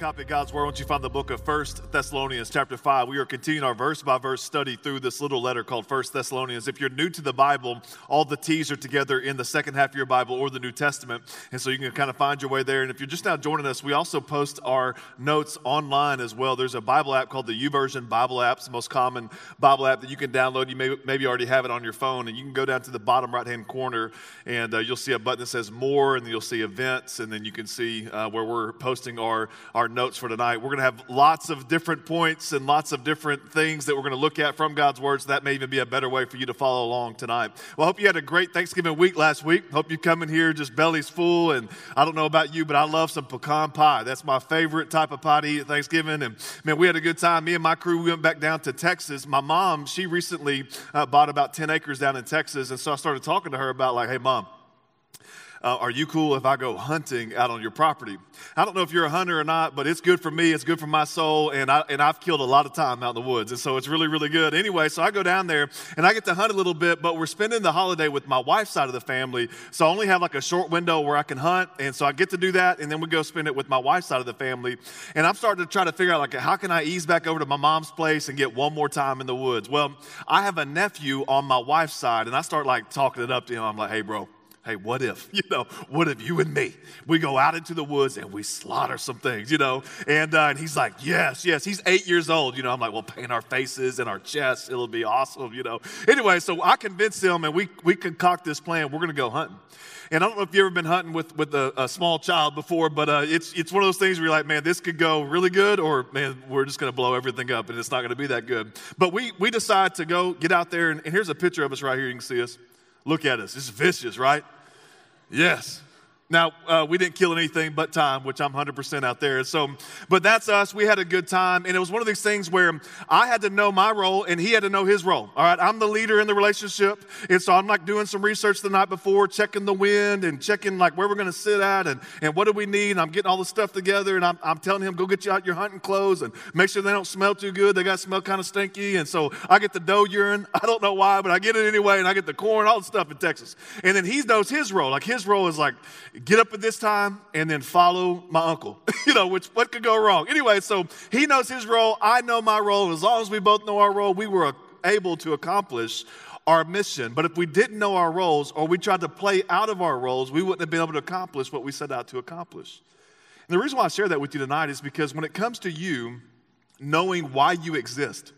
Copy of God's Word, why don't you find the book of First Thessalonians, chapter 5. We are continuing our verse by verse study through this little letter called First Thessalonians. If you're new to the Bible, all the T's are together in the second half of your Bible or the New Testament. And so you can kind of find your way there. And if you're just now joining us, we also post our notes online as well. There's a Bible app called the YouVersion Bible app. The most common Bible app that you can download. You may, maybe already have it on your phone. And you can go down to the bottom right hand corner and uh, you'll see a button that says More, and you'll see Events. And then you can see uh, where we're posting our, our notes for tonight. We're going to have lots of different points and lots of different things that we're going to look at from God's words. That may even be a better way for you to follow along tonight. Well, I hope you had a great Thanksgiving week last week. Hope you come in here just bellies full. And I don't know about you, but I love some pecan pie. That's my favorite type of pie to eat at Thanksgiving. And man, we had a good time. Me and my crew, we went back down to Texas. My mom, she recently uh, bought about 10 acres down in Texas. And so I started talking to her about, like, hey, mom, uh, are you cool if I go hunting out on your property? I don't know if you're a hunter or not, but it's good for me. It's good for my soul. And, I, and I've killed a lot of time out in the woods. And so it's really, really good. Anyway, so I go down there and I get to hunt a little bit, but we're spending the holiday with my wife's side of the family. So I only have like a short window where I can hunt. And so I get to do that. And then we go spend it with my wife's side of the family. And I'm starting to try to figure out like, how can I ease back over to my mom's place and get one more time in the woods? Well, I have a nephew on my wife's side and I start like talking it up to him. I'm like, hey, bro hey, what if, you know, what if you and me, we go out into the woods and we slaughter some things, you know? And, uh, and he's like, yes, yes. He's eight years old, you know. I'm like, we'll paint our faces and our chests. It'll be awesome, you know. Anyway, so I convinced him and we, we concoct this plan. We're going to go hunting. And I don't know if you've ever been hunting with, with a, a small child before, but uh, it's, it's one of those things where you're like, man, this could go really good, or man, we're just going to blow everything up and it's not going to be that good. But we, we decide to go get out there, and, and here's a picture of us right here. You can see us. Look at us. It's vicious, right? Yes. Now, uh, we didn't kill anything but time, which I'm 100% out there. So, but that's us. We had a good time. And it was one of these things where I had to know my role and he had to know his role. All right. I'm the leader in the relationship. And so I'm like doing some research the night before, checking the wind and checking like where we're going to sit at and, and what do we need. And I'm getting all the stuff together and I'm, I'm telling him, go get you out your hunting clothes and make sure they don't smell too good. They got to smell kind of stinky. And so I get the doe urine. I don't know why, but I get it anyway. And I get the corn, all the stuff in Texas. And then he knows his role. Like his role is like, get up at this time and then follow my uncle. you know, which what could go wrong? Anyway, so he knows his role, I know my role. As long as we both know our role, we were able to accomplish our mission. But if we didn't know our roles or we tried to play out of our roles, we wouldn't have been able to accomplish what we set out to accomplish. And the reason why I share that with you tonight is because when it comes to you knowing why you exist,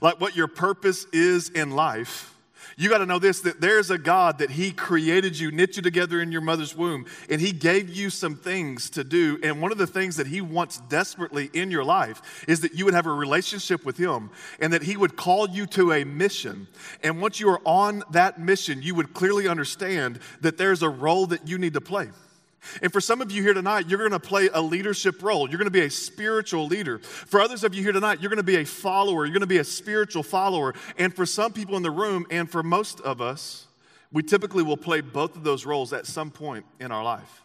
like what your purpose is in life, you got to know this that there's a God that He created you, knit you together in your mother's womb, and He gave you some things to do. And one of the things that He wants desperately in your life is that you would have a relationship with Him and that He would call you to a mission. And once you are on that mission, you would clearly understand that there's a role that you need to play. And for some of you here tonight, you're going to play a leadership role. You're going to be a spiritual leader. For others of you here tonight, you're going to be a follower. You're going to be a spiritual follower. And for some people in the room, and for most of us, we typically will play both of those roles at some point in our life.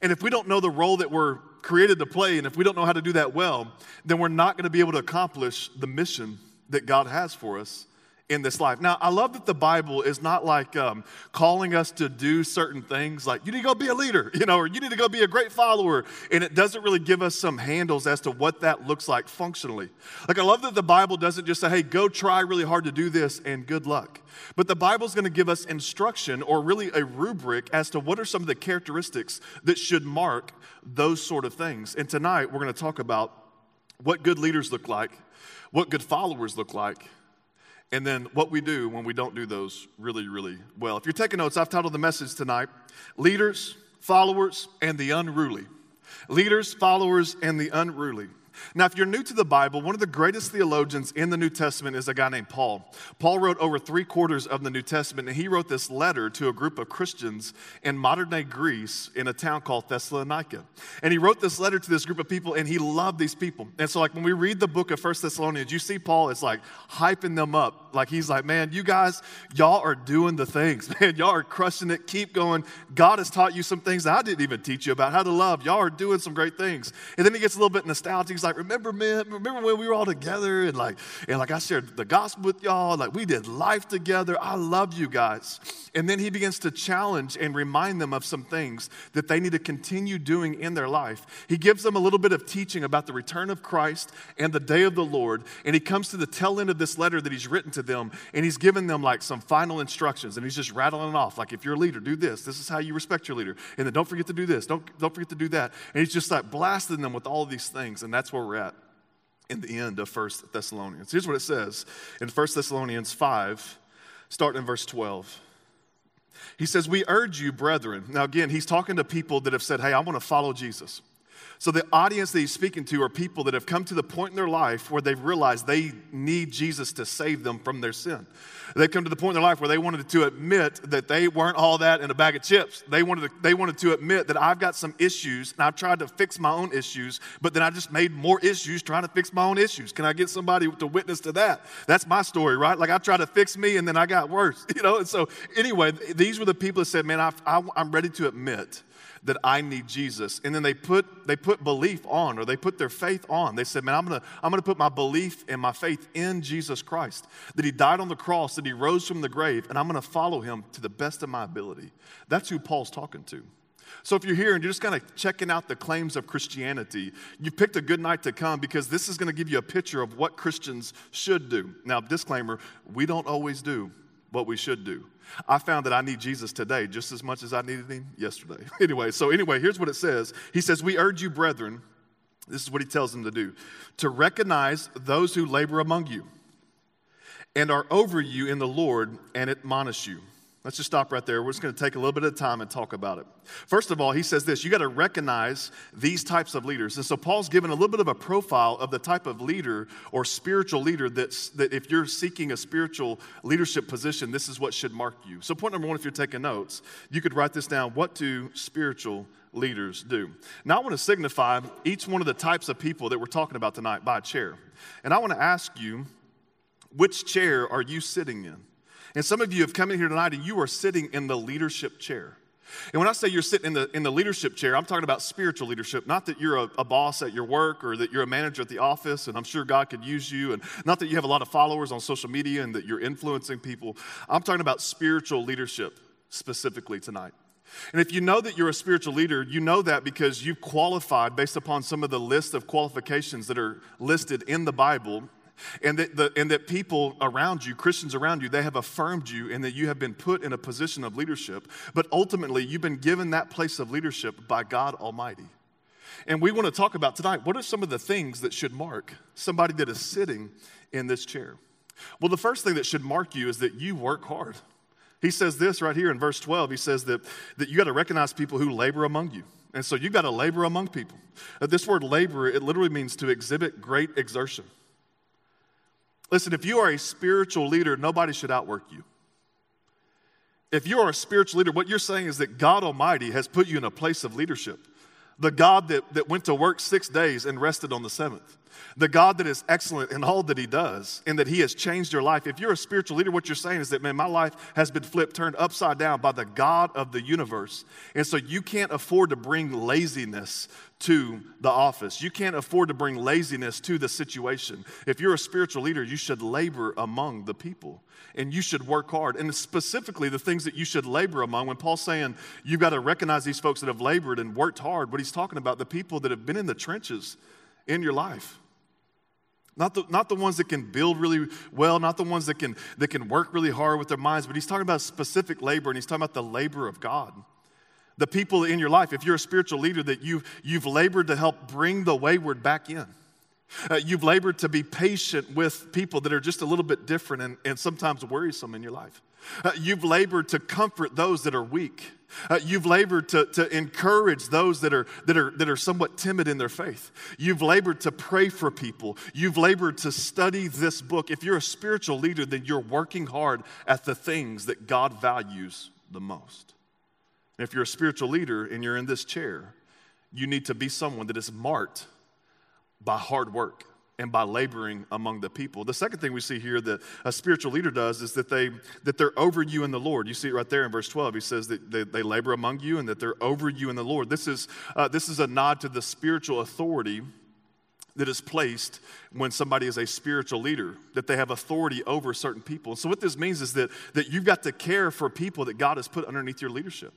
And if we don't know the role that we're created to play, and if we don't know how to do that well, then we're not going to be able to accomplish the mission that God has for us in this life. Now, I love that the Bible is not like um, calling us to do certain things like you need to go be a leader, you know, or you need to go be a great follower. And it doesn't really give us some handles as to what that looks like functionally. Like, I love that the Bible doesn't just say, hey, go try really hard to do this and good luck. But the Bible's going to give us instruction or really a rubric as to what are some of the characteristics that should mark those sort of things. And tonight, we're going to talk about what good leaders look like, what good followers look like and then what we do when we don't do those really, really well. If you're taking notes, I've titled the message tonight Leaders, Followers, and the Unruly. Leaders, Followers, and the Unruly. Now, if you're new to the Bible, one of the greatest theologians in the New Testament is a guy named Paul. Paul wrote over three quarters of the New Testament, and he wrote this letter to a group of Christians in modern day Greece in a town called Thessalonica. And he wrote this letter to this group of people, and he loved these people. And so, like, when we read the book of First Thessalonians, you see Paul is like hyping them up. Like, he's like, man, you guys, y'all are doing the things, man. Y'all are crushing it. Keep going. God has taught you some things that I didn't even teach you about how to love. Y'all are doing some great things. And then he gets a little bit nostalgic. He's like, remember, man, remember when we were all together and like, and like I shared the gospel with y'all, like we did life together. I love you guys. And then he begins to challenge and remind them of some things that they need to continue doing in their life. He gives them a little bit of teaching about the return of Christ and the day of the Lord. And he comes to the tail end of this letter that he's written to them, and he's given them like some final instructions. And he's just rattling off. Like, if you're a leader, do this. This is how you respect your leader. And then don't forget to do this. Don't, don't forget to do that. And he's just like blasting them with all these things. And that's where we're at in the end of First Thessalonians. Here's what it says in First Thessalonians 5, starting in verse 12. He says, We urge you, brethren. Now, again, he's talking to people that have said, Hey, I want to follow Jesus. So, the audience that he's speaking to are people that have come to the point in their life where they've realized they need Jesus to save them from their sin. They've come to the point in their life where they wanted to admit that they weren't all that in a bag of chips. They wanted to, they wanted to admit that I've got some issues and I've tried to fix my own issues, but then I just made more issues trying to fix my own issues. Can I get somebody to witness to that? That's my story, right? Like I tried to fix me and then I got worse, you know? And so, anyway, these were the people that said, Man, I, I, I'm ready to admit that I need Jesus. And then they put, they put belief on or they put their faith on. They said, Man, I'm gonna, I'm gonna put my belief and my faith in Jesus Christ, that He died on the cross, that He rose from the grave, and I'm gonna follow Him to the best of my ability. That's who Paul's talking to. So if you're here and you're just kind of checking out the claims of Christianity, you picked a good night to come because this is going to give you a picture of what Christians should do. Now, disclaimer, we don't always do what we should do. I found that I need Jesus today just as much as I needed him yesterday. anyway, so anyway, here's what it says. He says, We urge you, brethren, this is what he tells them to do, to recognize those who labor among you and are over you in the Lord and admonish you. Let's just stop right there. We're just going to take a little bit of time and talk about it. First of all, he says this you got to recognize these types of leaders. And so Paul's given a little bit of a profile of the type of leader or spiritual leader that's, that if you're seeking a spiritual leadership position, this is what should mark you. So, point number one, if you're taking notes, you could write this down. What do spiritual leaders do? Now, I want to signify each one of the types of people that we're talking about tonight by chair. And I want to ask you, which chair are you sitting in? And some of you have come in here tonight and you are sitting in the leadership chair. And when I say you're sitting in the, in the leadership chair, I'm talking about spiritual leadership. Not that you're a, a, boss at your work or that you're a manager at the office, and I'm sure God could use you, and not that you have a lot of followers on social media and that you're influencing people. I'm talking about spiritual leadership specifically tonight. And if you know that you're a spiritual leader, you know that because you've qualified based upon some of the list of qualifications that are listed in the Bible and that, the, and that people around you, Christians around you, they have affirmed you and that you have been put in a position of leadership. But ultimately, you've been given that place of leadership by God Almighty. And we want to talk about tonight what are some of the things that should mark somebody that is sitting in this chair? Well, the first thing that should mark you is that you work hard. He says this right here in verse 12. He says that, that you got to recognize people who labor among you. And so you've got to labor among people. Uh, this word labor, it literally means to exhibit great exertion. Listen, if you are a spiritual leader, nobody should outwork you. If you are a spiritual leader, what you're saying is that God Almighty has put you in a place of leadership. The God that, that went to work six days and rested on the seventh. The God that is excellent in all that He does and that He has changed your life. If you're a spiritual leader, what you're saying is that, man, my life has been flipped, turned upside down by the God of the universe. And so you can't afford to bring laziness to the office. You can't afford to bring laziness to the situation. If you're a spiritual leader, you should labor among the people and you should work hard. And specifically, the things that you should labor among, when Paul's saying you've got to recognize these folks that have labored and worked hard, what he's talking about, the people that have been in the trenches in your life. Not the, not the ones that can build really well, not the ones that can, that can work really hard with their minds, but he's talking about specific labor and he's talking about the labor of God the people in your life, if you're a spiritual leader, that you've, you've labored to help bring the wayward back in. Uh, you've labored to be patient with people that are just a little bit different and, and sometimes worrisome in your life. Uh, you've labored to comfort those that are weak. Uh, you've labored to, to encourage those that are, that, are, that are somewhat timid in their faith. You've labored to pray for people. You've labored to study this book. If you're a spiritual leader, then you're working hard at the things that God values the most. And if you're a spiritual leader and you're in this chair, you need to be someone that is marked by hard work and by laboring among the people. The second thing we see here that a spiritual leader does is that they that they're over you in the Lord. You see it right there in verse 12. He says that they, they labor among you and that they're over you in the Lord. This is uh, this is a nod to the spiritual authority that is placed when somebody is a spiritual leader, that they have authority over certain people. So what this means is that that you've got to care for people that God has put underneath your leadership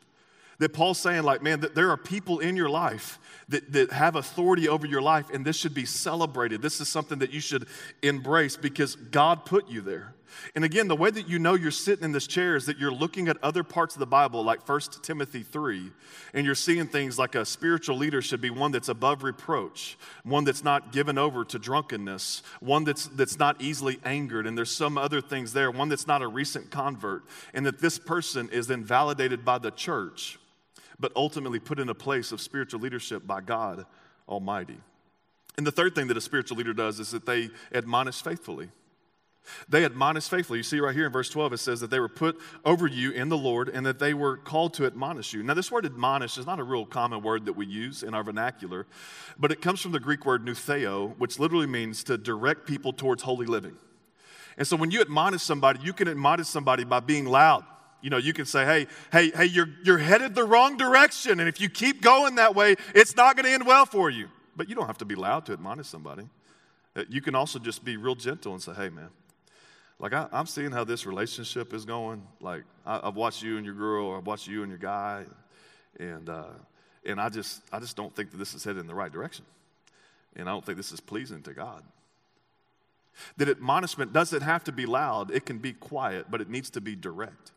that Paul's saying, like, man, that there are people in your life that, that have authority over your life, and this should be celebrated. This is something that you should embrace because God put you there. And again, the way that you know you're sitting in this chair is that you're looking at other parts of the Bible, like 1 Timothy 3, and you're seeing things like a spiritual leader should be one that's above reproach, one that's not given over to drunkenness, one that's, that's not easily angered, and there's some other things there, one that's not a recent convert, and that this person is then validated by the church but ultimately put in a place of spiritual leadership by God Almighty. And the third thing that a spiritual leader does is that they admonish faithfully. They admonish faithfully. You see right here in verse 12, it says that they were put over you in the Lord and that they were called to admonish you. Now, this word admonish is not a real common word that we use in our vernacular, but it comes from the Greek word noutheo, which literally means to direct people towards holy living. And so when you admonish somebody, you can admonish somebody by being loud you know, you can say, hey, hey, hey, you're, you're headed the wrong direction. And if you keep going that way, it's not going to end well for you. But you don't have to be loud to admonish somebody. Uh, you can also just be real gentle and say, hey, man, like I, am seeing how this relationship is going. Like I, have watched you and your girl, I've watched you and your guy, and uh, and I just I just don't think that this is headed in the right direction, and I don't think this is pleasing to God. That admonishment doesn't have to be loud; it can be quiet, but it needs to be direct.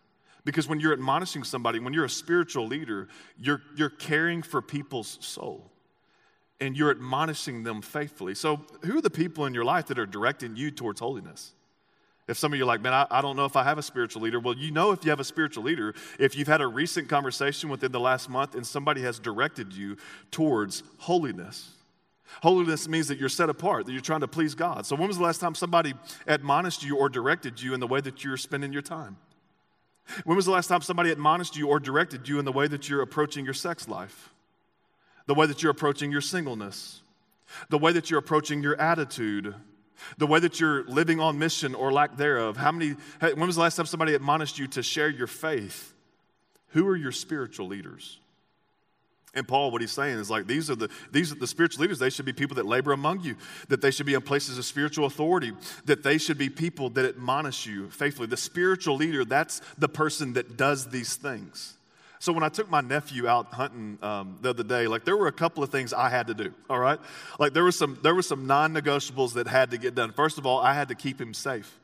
Because when you're admonishing somebody, when you're a spiritual leader, you're, you're caring for people's soul and you're admonishing them faithfully. So, who are the people in your life that are directing you towards holiness? If some of you are like, man, I, I, don't know if I have a spiritual leader. Well, you know if you have a spiritual leader, if you've had a recent conversation within the last month and somebody has directed you towards holiness. Holiness means that you're set apart, that you're trying to please God. So, when was the last time somebody admonished you or directed you in the way that you're spending your time? When was the last time somebody admonished you or directed you in the way that you're approaching your sex life? The way that you're approaching your singleness? The way that you're approaching your attitude? The way that you're living on mission or lack thereof? How many, when was the last time somebody admonished you to share your faith? Who are your spiritual leaders? And Paul, what he's saying is like these are the these are the spiritual leaders. They should be people that labor among you, that they should be in places of spiritual authority, that they should be people that admonish you faithfully. The spiritual leader, that's the person that does these things. So when I took my nephew out hunting um, the other day, like there were a couple of things I had to do. All right, like there were some there were some non-negotiables that had to get done. First of all, I had to keep him safe.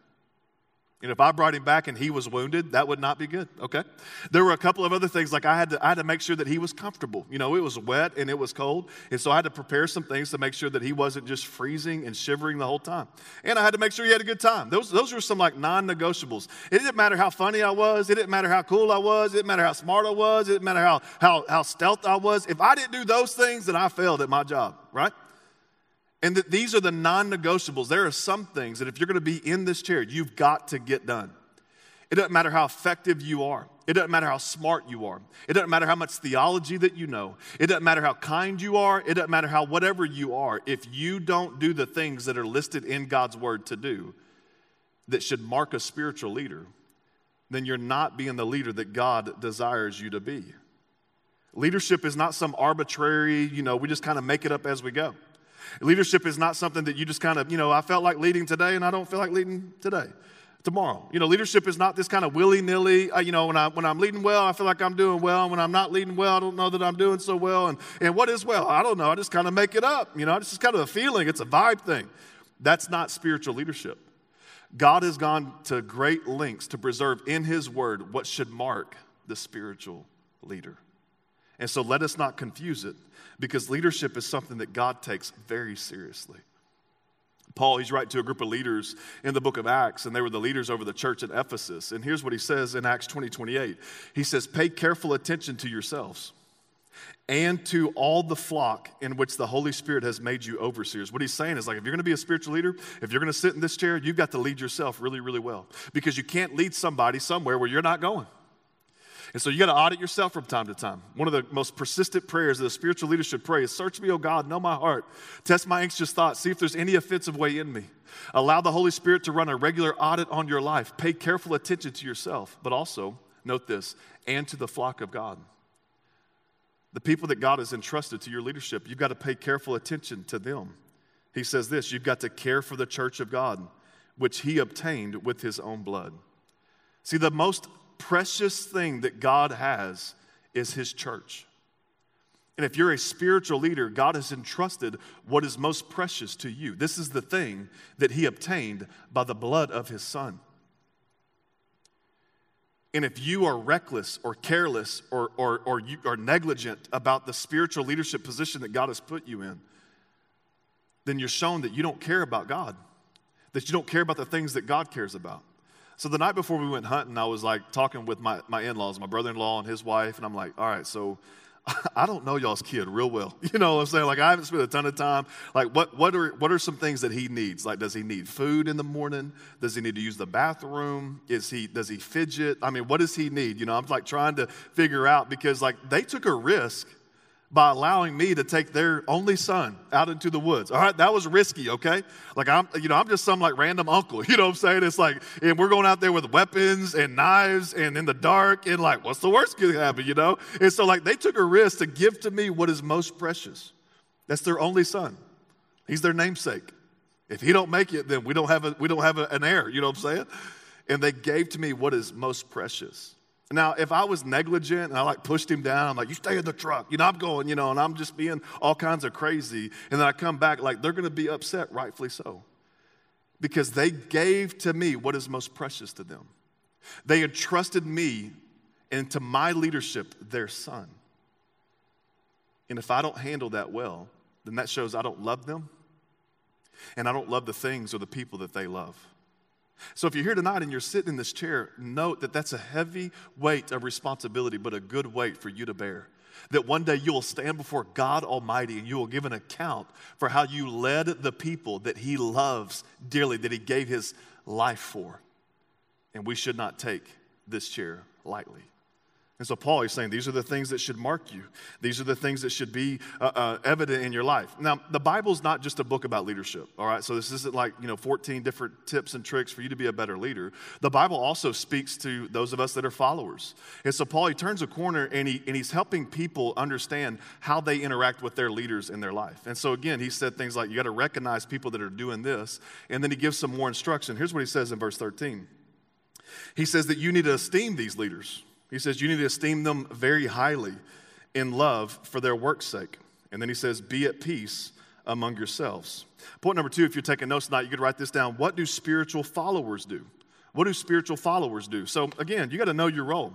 And if I brought him back and he was wounded, that would not be good, okay? There were a couple of other things, like I had, to, I had to make sure that he was comfortable. You know, it was wet and it was cold. And so I had to prepare some things to make sure that he wasn't just freezing and shivering the whole time. And I had to make sure he had a good time. Those, those were some like non negotiables. It didn't matter how funny I was. It didn't matter how cool I was. It didn't matter how smart I was. It didn't matter how, how, how stealth I was. If I didn't do those things, then I failed at my job, right? And that these are the non negotiables. There are some things that if you're going to be in this chair, you've got to get done. It doesn't matter how effective you are. It doesn't matter how smart you are. It doesn't matter how much theology that you know. It doesn't matter how kind you are. It doesn't matter how whatever you are. If you don't do the things that are listed in God's word to do that should mark a spiritual leader, then you're not being the leader that God desires you to be. Leadership is not some arbitrary, you know, we just kind of make it up as we go. Leadership is not something that you just kind of, you know, I felt like leading today and I don't feel like leading today. Tomorrow. You know, leadership is not this kind of willy nilly. Uh, you know, when, I, when I'm leading well, I feel like I'm doing well. And when I'm not leading well, I don't know that I'm doing so well. And, and what is well? I don't know. I just kind of make it up. You know, it's just kind of a feeling, it's a vibe thing. That's not spiritual leadership. God has gone to great lengths to preserve in His Word what should mark the spiritual leader. And so let us not confuse it because leadership is something that God takes very seriously. Paul, he's writing to a group of leaders in the book of Acts, and they were the leaders over the church at Ephesus. And here's what he says in Acts 20 28. He says, Pay careful attention to yourselves and to all the flock in which the Holy Spirit has made you overseers. What he's saying is like, if you're gonna be a spiritual leader, if you're gonna sit in this chair, you've got to lead yourself really, really well. Because you can't lead somebody somewhere where you're not going. And so you got to audit yourself from time to time. One of the most persistent prayers that a spiritual leader should pray is Search me, O God, know my heart. Test my anxious thoughts. See if there's any offensive way in me. Allow the Holy Spirit to run a regular audit on your life. Pay careful attention to yourself, but also, note this, and to the flock of God. The people that God has entrusted to your leadership, you've got to pay careful attention to them. He says this you've got to care for the church of God, which he obtained with his own blood. See, the most precious thing that God has is His church. And if you're a spiritual leader, God has entrusted what is most precious to you. This is the thing that He obtained by the blood of His Son. And if you are reckless or careless or, or, or you are negligent about the spiritual leadership position that God has put you in, then you're shown that you don't care about God, that you don't care about the things that God cares about. So the night before we went hunting, I was like talking with my, my in laws, my brother in law and his wife, and I'm like, all right, so I don't know y'all's kid real well. You know what I'm saying? Like, I haven't spent a ton of time. Like, what, what, are, what are some things that he needs? Like, does he need food in the morning? Does he need to use the bathroom? Is he, does he fidget? I mean, what does he need? You know, I'm like trying to figure out because, like, they took a risk by allowing me to take their only son out into the woods. All right, that was risky, okay? Like I'm, you know, I'm just some like random uncle, you know what I'm saying? It's like, and we're going out there with weapons and knives and in the dark, and like, what's the worst could happen, you know? And so like they took a risk to give to me what is most precious. That's their only son. He's their namesake. If he don't make it, then we don't have a we don't have a, an heir, you know what I'm saying? And they gave to me what is most precious. Now, if I was negligent and I like pushed him down, I'm like, you stay in the truck. You know, I'm going, you know, and I'm just being all kinds of crazy. And then I come back, like, they're going to be upset, rightfully so. Because they gave to me what is most precious to them. They entrusted me into my leadership, their son. And if I don't handle that well, then that shows I don't love them and I don't love the things or the people that they love. So if you're here tonight and you're sitting in this chair, note that that's a heavy weight of responsibility, but a good weight for you to bear. That one day you will stand before God Almighty and you will give an account for how you led the people that He loves dearly, that He gave His life for. And we should not take this chair lightly. And so Paul is saying these are the things that should mark you. These are the things that should be uh, uh, evident in your life. Now, the Bible's not just a book about leadership, all right? So this isn't like, you know, 14 different tips and tricks for you to be a better leader. The Bible also speaks to those of us that are followers. And so Paul, he turns a corner and, he, and he's helping people understand how they interact with their leaders in their life. And so again, he said things like, you got to recognize people that are doing this. And then he gives some more instruction. Here's what he says in verse 13. He says that you need to esteem these leaders he says, You need to esteem them very highly in love for their work's sake. And then he says, Be at peace among yourselves. Point number two, if you're taking notes tonight, you could write this down. What do spiritual followers do? What do spiritual followers do? So, again, you got to know your role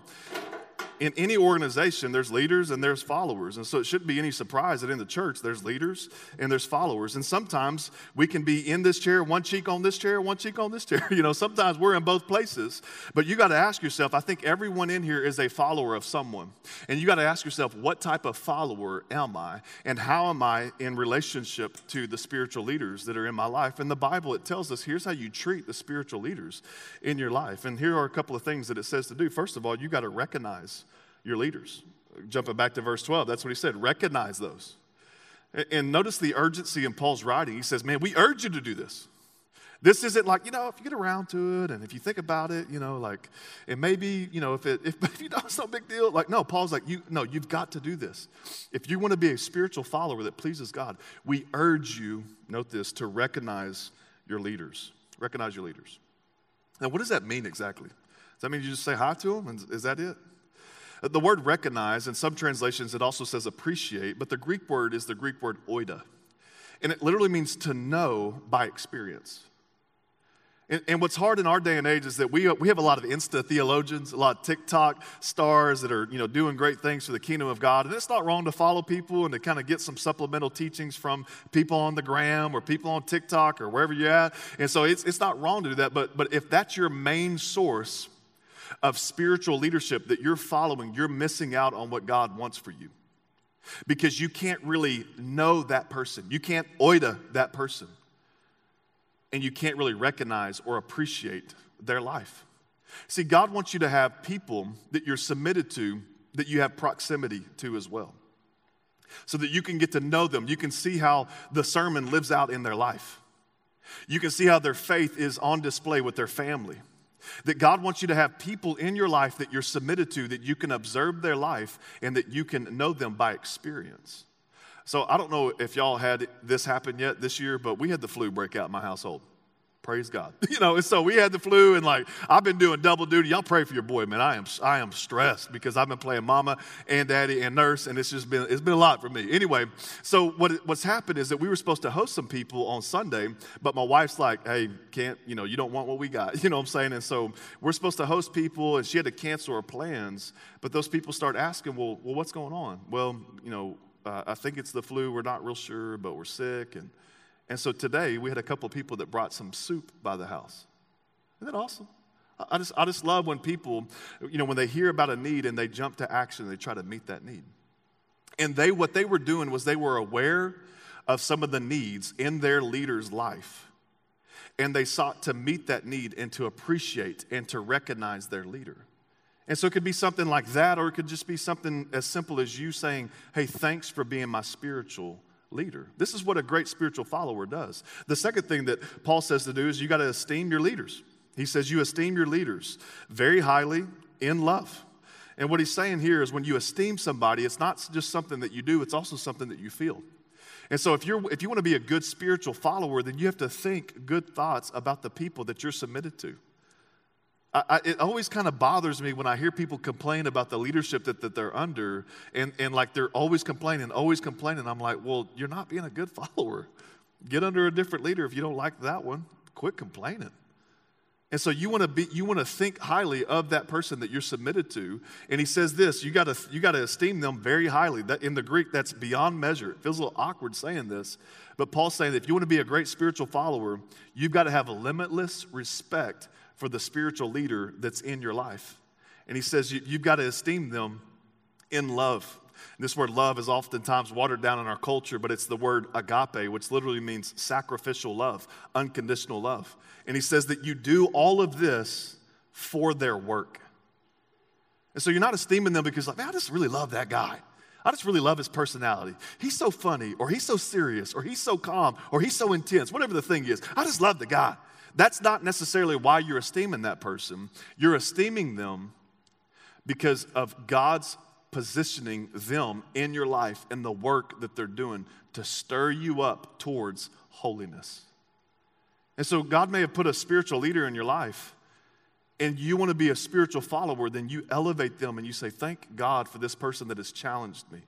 in any organization, there's leaders and there's followers. And so it shouldn't be any surprise that in the church, there's leaders and there's followers. And sometimes we can be in this chair, one cheek on this chair, one cheek on this chair. You know, sometimes we're in both places. But you got to ask yourself I think everyone in here is a follower of someone. And you got to ask yourself, what type of follower am I? And how am I in relationship to the spiritual leaders that are in my life? In the Bible, it tells us here's how you treat the spiritual leaders in your life. And here are a couple of things that it says to do. First of all, you got to recognize your leaders. Jumping back to verse 12, that's what he said recognize those. And notice the urgency in Paul's writing. He says, Man, we urge you to do this. This isn't like, you know, if you get around to it and if you think about it, you know, like, it maybe, you know, if, it, if, if you know it's no big deal. Like, no, Paul's like, you, no, you've got to do this. If you want to be a spiritual follower that pleases God, we urge you, note this, to recognize your leaders. Recognize your leaders. Now, what does that mean exactly? Does that mean you just say hi to them? And is that it? Uh, the word recognize, in some translations, it also says appreciate, but the Greek word is the Greek word oida. And it literally means to know by experience. And, and, what's hard in our day and age is that we, uh, we have a lot of Insta theologians, a lot of TikTok stars that are you know, doing great things for the kingdom of God. And it's not wrong to follow people and to kind of get some supplemental teachings from people on the gram or people on TikTok or wherever you're at. And so it's, it's not wrong to do that. But, but if that's your main source of spiritual leadership that you're following, you're missing out on what God wants for you. Because you can't really know that person, you can't oida that person and you can't really recognize or appreciate their life. See, God wants you to have people that you're submitted to that you have proximity to as well. So that you can get to know them. You can see how the sermon lives out in their life. You can see how their faith is on display with their family. That God wants you to have people in your life that you're submitted to, that you can observe their life and that you can know them by experience. So I don't know if y'all had this happen yet this year, but we had the flu break out in my household. Praise God. You know, and so we had the flu, and like I've been doing double duty. Y'all pray for your boy, man. I am I am stressed because I've been playing mama and daddy and nurse, and it's just been it's been a lot for me. Anyway, so what what's happened is that we were supposed to host some people on Sunday, but my wife's like, hey, can't you know you don't want what we got, you know what I'm saying? And so we're supposed to host people, and she had to cancel her plans. But those people start asking, well, well, what's going on? Well, you know, uh, I think it's the flu. We're not real sure, but we're sick. And, and so today we had a couple of people that brought some soup by the house. Isn't that awesome? I just, I just love when people, you know, when they hear about a need and they jump to action, and they try to meet that need. And they, what they were doing was they were aware of some of the needs in their leader's life. And they sought to meet that need and to appreciate and to recognize their leader. And so it could be something like that, or it could just be something as simple as you saying, Hey, thanks for being my spiritual leader. This is what a great spiritual follower does. The second thing that Paul says to do is you got to esteem your leaders. He says, You esteem your leaders very highly in love. And what he's saying here is when you esteem somebody, it's not just something that you do, it's also something that you feel. And so if, you're, if you want to be a good spiritual follower, then you have to think good thoughts about the people that you're submitted to. I, it always kind of bothers me when I hear people complain about the leadership that, that they're under, and, and like they're always complaining, always complaining. I'm like, well, you're not being a good follower. Get under a different leader if you don't like that one. Quit complaining. And so you want to be, you want to think highly of that person that you're submitted to. And he says this: you got to, you got to esteem them very highly. That in the Greek, that's beyond measure. It feels a little awkward saying this, but Paul's saying that if you want to be a great spiritual follower, you've got to have a limitless respect for the spiritual leader that's in your life. And he says you, have got to esteem them in love. And this word love is oftentimes watered down in our culture, but it's the word agape, which literally means sacrificial love, unconditional love. And he says that you do all of this for their work. And so you're not esteeming them because, like, man, I just really love that guy. I just really love his personality. He's so funny, or he's so serious, or he's so calm, or he's so intense, whatever the thing is. I just love the guy. That's not necessarily why you're esteeming that person. You're esteeming them because of God's positioning them in your life and the work that they're doing to stir you up towards holiness. And so, God may have put a spiritual leader in your life, and you want to be a spiritual follower, then you elevate them and you say, Thank God for this person that has challenged me.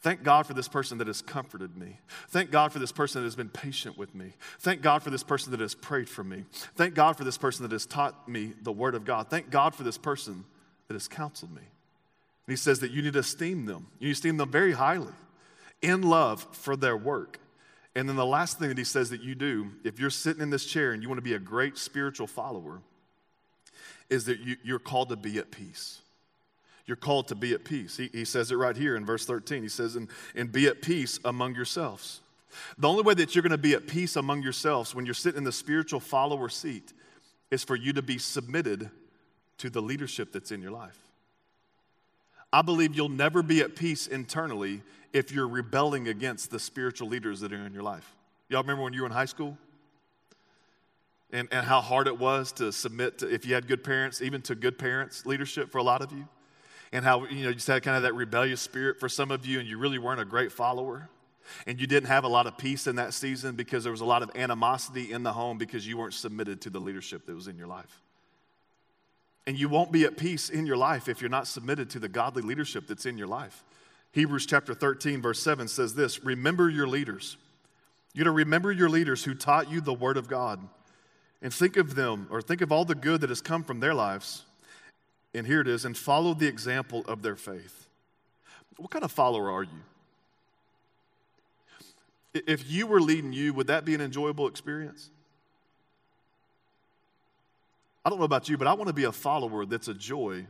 Thank God for this person that has comforted me. Thank God for this person that has been patient with me. Thank God for this person that has prayed for me. Thank God for this person that has taught me the Word of God. Thank God for this person that has counseled me. And he says that you need to esteem them. You need to esteem them very highly in love for their work. And then the last thing that he says that you do, if you're sitting in this chair and you want to be a great spiritual follower, is that you, you're called to be at peace. You're called to be at peace. He, he says it right here in verse 13. He says, and, and be at peace among yourselves. The only way that you're going to be at peace among yourselves when you're sitting in the spiritual follower seat is for you to be submitted to the leadership that's in your life. I believe you'll never be at peace internally if you're rebelling against the spiritual leaders that are in your life. Y'all remember when you were in high school? And, and how hard it was to submit to, if you had good parents, even to good parents' leadership for a lot of you? And how you know you just had kind of that rebellious spirit for some of you and you really weren't a great follower. And you didn't have a lot of peace in that season because there was a lot of animosity in the home because you weren't submitted to the leadership that was in your life. And you won't be at peace in your life if you're not submitted to the godly leadership that's in your life. Hebrews chapter 13 verse 7 says this remember your leaders. You to remember your leaders who taught you the word of god and think of them, or think of all the good that has come from their lives, and here it is, and follow the example of their faith. What kind of follower are you? If you were leading you, would that be an enjoyable experience? I don't know about you, but I want to be a follower that's a joy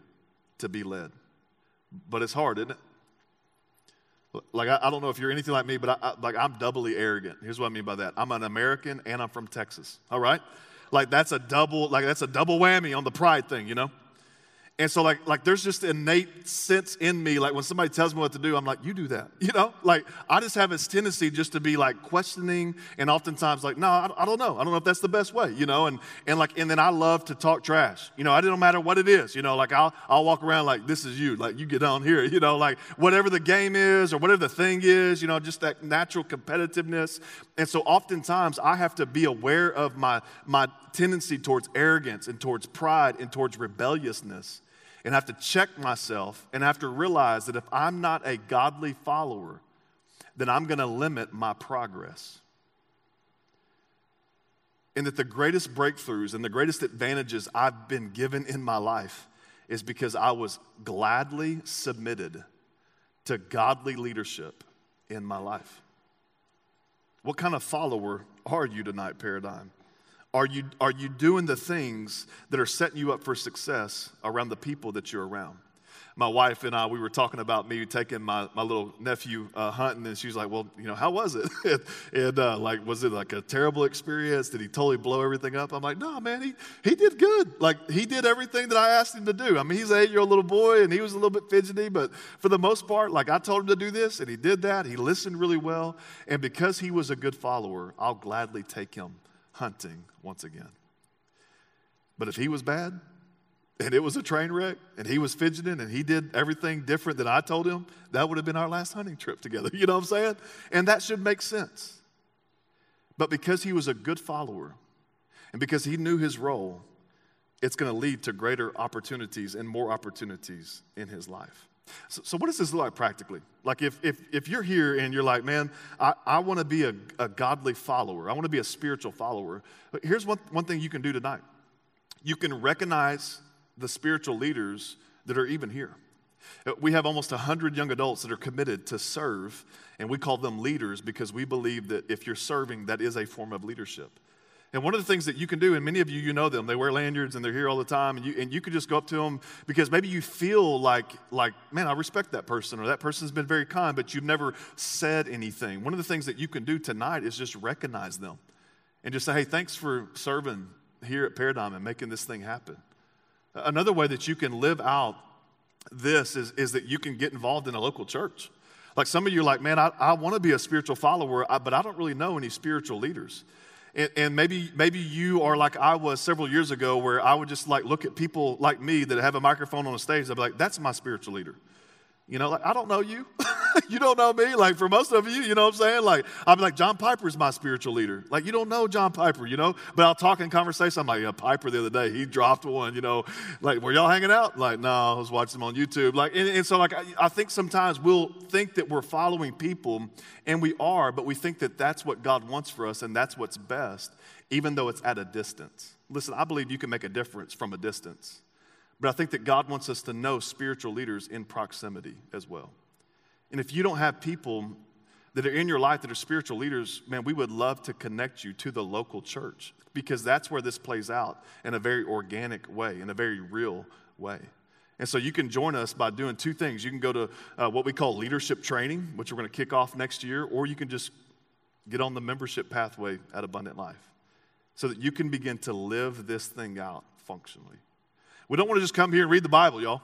to be led. But it's hard, isn't it? Like, I, I don't know if you're anything like me, but I, I, like I'm doubly arrogant. Here's what I mean by that I'm an American and I'm from Texas, all right? Like, that's a double, like, that's a double whammy on the pride thing, you know? And so, like, like there's just innate sense in me. Like when somebody tells me what to do, I'm like, you do that. You know, like I just have this tendency just to be like questioning, and oftentimes like, no, I, I don't know. I don't know if that's the best way. You know, and and like, and then I love to talk trash. You know, I don't matter what it is. You know, like I'll I'll walk around like this is you. Like you get on here. You know, like whatever the game is or whatever the thing is. You know, just that natural competitiveness. And so oftentimes I have to be aware of my my tendency towards arrogance and towards pride and towards rebelliousness and have to check myself and have to realize that if I'm not a godly follower, then I'm going to limit my progress. And that the greatest breakthroughs and the greatest advantages I've been given in my life is because I was gladly submitted to godly leadership in my life. What kind of follower are you tonight, Paradigm? Are you, are you doing the things that are setting you up for success around the people that you're around? My wife and I, we were talking about me taking my, my little nephew uh, hunting, and she was like, Well, you know, how was it? and, uh, like, was it like a terrible experience? Did he totally blow everything up? I'm like, No, man, he, he did good. Like, he did everything that I asked him to do. I mean, he's an eight year old little boy, and he was a little bit fidgety, but for the most part, like, I told him to do this, and he did that. He listened really well. And because he was a good follower, I'll gladly take him hunting once again. But if he was bad and it was a train wreck and he was fidgeting and he did everything different than I told him, that would have been our last hunting trip together. You know what I'm saying? And that should make sense. But because he was a good follower and because he knew his role, it's going to lead to greater opportunities and more opportunities in his life. So, so, what does this look like practically? Like, if, if, if you're here and you're like, man, I, I want to be a, a godly follower, I want to be a spiritual follower, here's one, one thing you can do tonight you can recognize the spiritual leaders that are even here. Uh, we have almost 100 young adults that are committed to serve, and we call them leaders because we believe that if you're serving, that is a form of leadership. And one of the things that you can do, and many of you, you know them, they wear lanyards and they're here all the time, and you, and you could just go up to them because maybe you feel like, like, man, I respect that person, or that person's been very kind, but you've never said anything. One of the things that you can do tonight is just recognize them and just say, hey, thanks for serving here at Paradigm and making this thing happen. Another way that you can live out this is, is that you can get involved in a local church. Like some of you are like, man, I, I want to be a spiritual follower, but I don't really know any spiritual leaders. And, and, maybe, maybe you are like I was several years ago, where I would just like look at people like me that have a microphone on a stage. I'd be like, that's my spiritual leader. You know, like, I don't know you. you don't know me. Like, for most of you, you know what I'm saying? Like, I'm like, John Piper is my spiritual leader. Like, you don't know John Piper, you know? But I'll talk in conversation. I'm like, yeah, Piper the other day, he dropped one, you know? Like, were y'all hanging out? Like, no, I was watching him on YouTube. Like, and, and so, like, I, I think sometimes we'll think that we're following people, and we are, but we think that that's what God wants for us, and that's what's best, even though it's at a distance. Listen, I believe you can make a difference from a distance. But I think that God wants us to know spiritual leaders in proximity as well. And if you don't have people that are in your life that are spiritual leaders, man, we would love to connect you to the local church because that's where this plays out in a very organic way, in a very real way. And so you can join us by doing two things. You can go to uh, what we call leadership training, which we're going to kick off next year, or you can just get on the membership pathway at Abundant Life so that you can begin to live this thing out functionally. We don't want to just come here and read the Bible, y'all.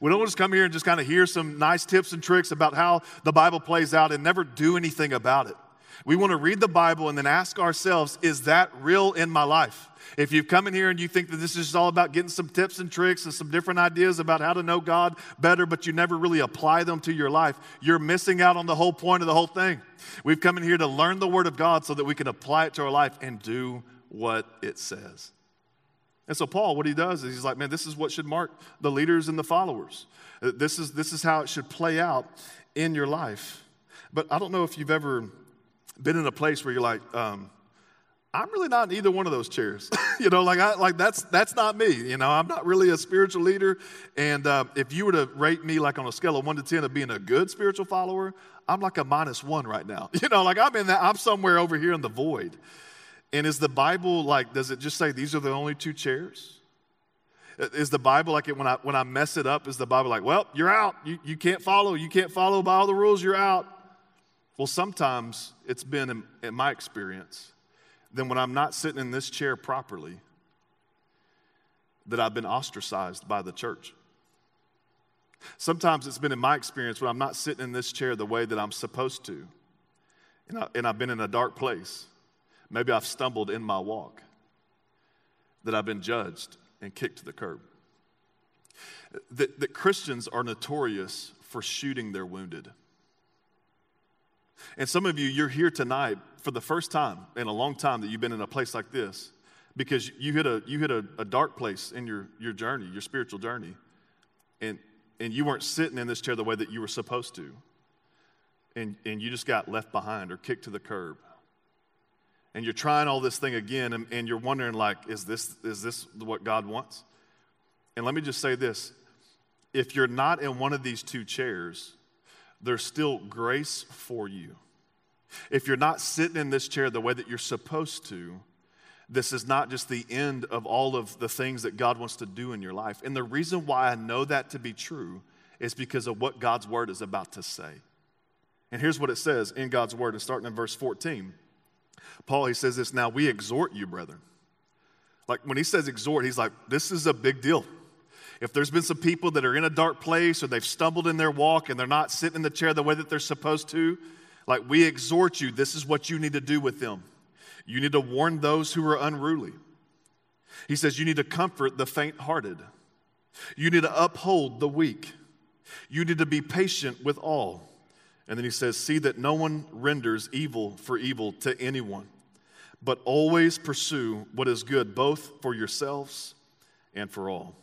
We don't just come here and just kind of hear some nice tips and tricks about how the Bible plays out and never do anything about it. We want to read the Bible and then ask ourselves, is that real in my life? If you've come in here and you think that this is all about getting some tips and tricks and some different ideas about how to know God better, but you never really apply them to your life, you're missing out on the whole point of the whole thing. We've come in here to learn the Word of God so that we can apply it to our life and do what it says. And so, Paul, what he does is he's like, man, this is what should mark the leaders and the followers. Uh, this is, this is how it should play out in your life. But I don't know if you've ever been in a place where you're like, um, I'm really not in either one of those chairs. you know, like I, like that's that's not me. You know, I'm not really a spiritual leader. And uh, if you were to rate me like on a scale of one to ten of being a good spiritual follower, I'm like a minus one right now. You know, like I'm in that. I'm somewhere over here in the void. And is the Bible like? Does it just say these are the only two chairs? Is the Bible like it when I when I mess it up? Is the Bible like, well, you're out. You you can't follow. You can't follow by all the rules. You're out. Well, sometimes it's been in, in my experience then when I'm not sitting in this chair properly, that I've been ostracized by the church. Sometimes it's been in my experience when I'm not sitting in this chair the way that I'm supposed to, and, I, and I've been in a dark place. Maybe I've stumbled in my walk, that I've been judged and kicked to the curb. That, that Christians are notorious for shooting their wounded. And some of you, you're here tonight for the first time in a long time that you've been in a place like this because you hit a, you hit a, a dark place in your, your journey, your spiritual journey. And, and you weren't sitting in this chair the way that you were supposed to. And, and you just got left behind or kicked to the curb. And you're trying all this thing again, and, and you're wondering, like, is this, is this what God wants? And let me just say this if you're not in one of these two chairs, there's still grace for you. If you're not sitting in this chair the way that you're supposed to, this is not just the end of all of the things that God wants to do in your life. And the reason why I know that to be true is because of what God's word is about to say. And here's what it says in God's word, and starting in verse 14. Paul, he says this now, we exhort you, brethren. Like when he says exhort, he's like, this is a big deal. If there's been some people that are in a dark place or they've stumbled in their walk and they're not sitting in the chair the way that they're supposed to, like we exhort you, this is what you need to do with them. You need to warn those who are unruly. He says you need to comfort the faint hearted. You need to uphold the weak. You need to be patient with all. And then he says, See that no one renders evil for evil to anyone, but always pursue what is good, both for yourselves and for all.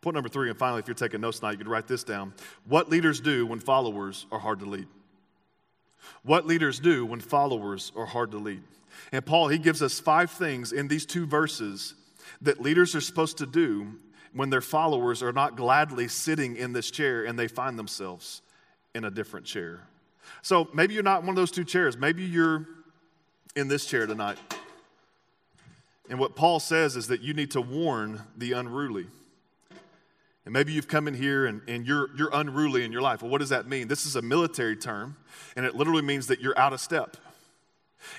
Point number three, and finally, if you're taking notes tonight, you could write this down. What leaders do when followers are hard to lead. What leaders do when followers are hard to lead. And Paul, he gives us five things in these two verses that leaders are supposed to do when their followers are not gladly sitting in this chair and they find themselves in a different chair. So maybe you're not one of those two chairs. Maybe you're in this chair tonight. And what Paul says is that you need to warn the unruly. And maybe you've come in here and, and you're, you're unruly in your life. Well, what does that mean? This is a military term, and it literally means that you're out of step.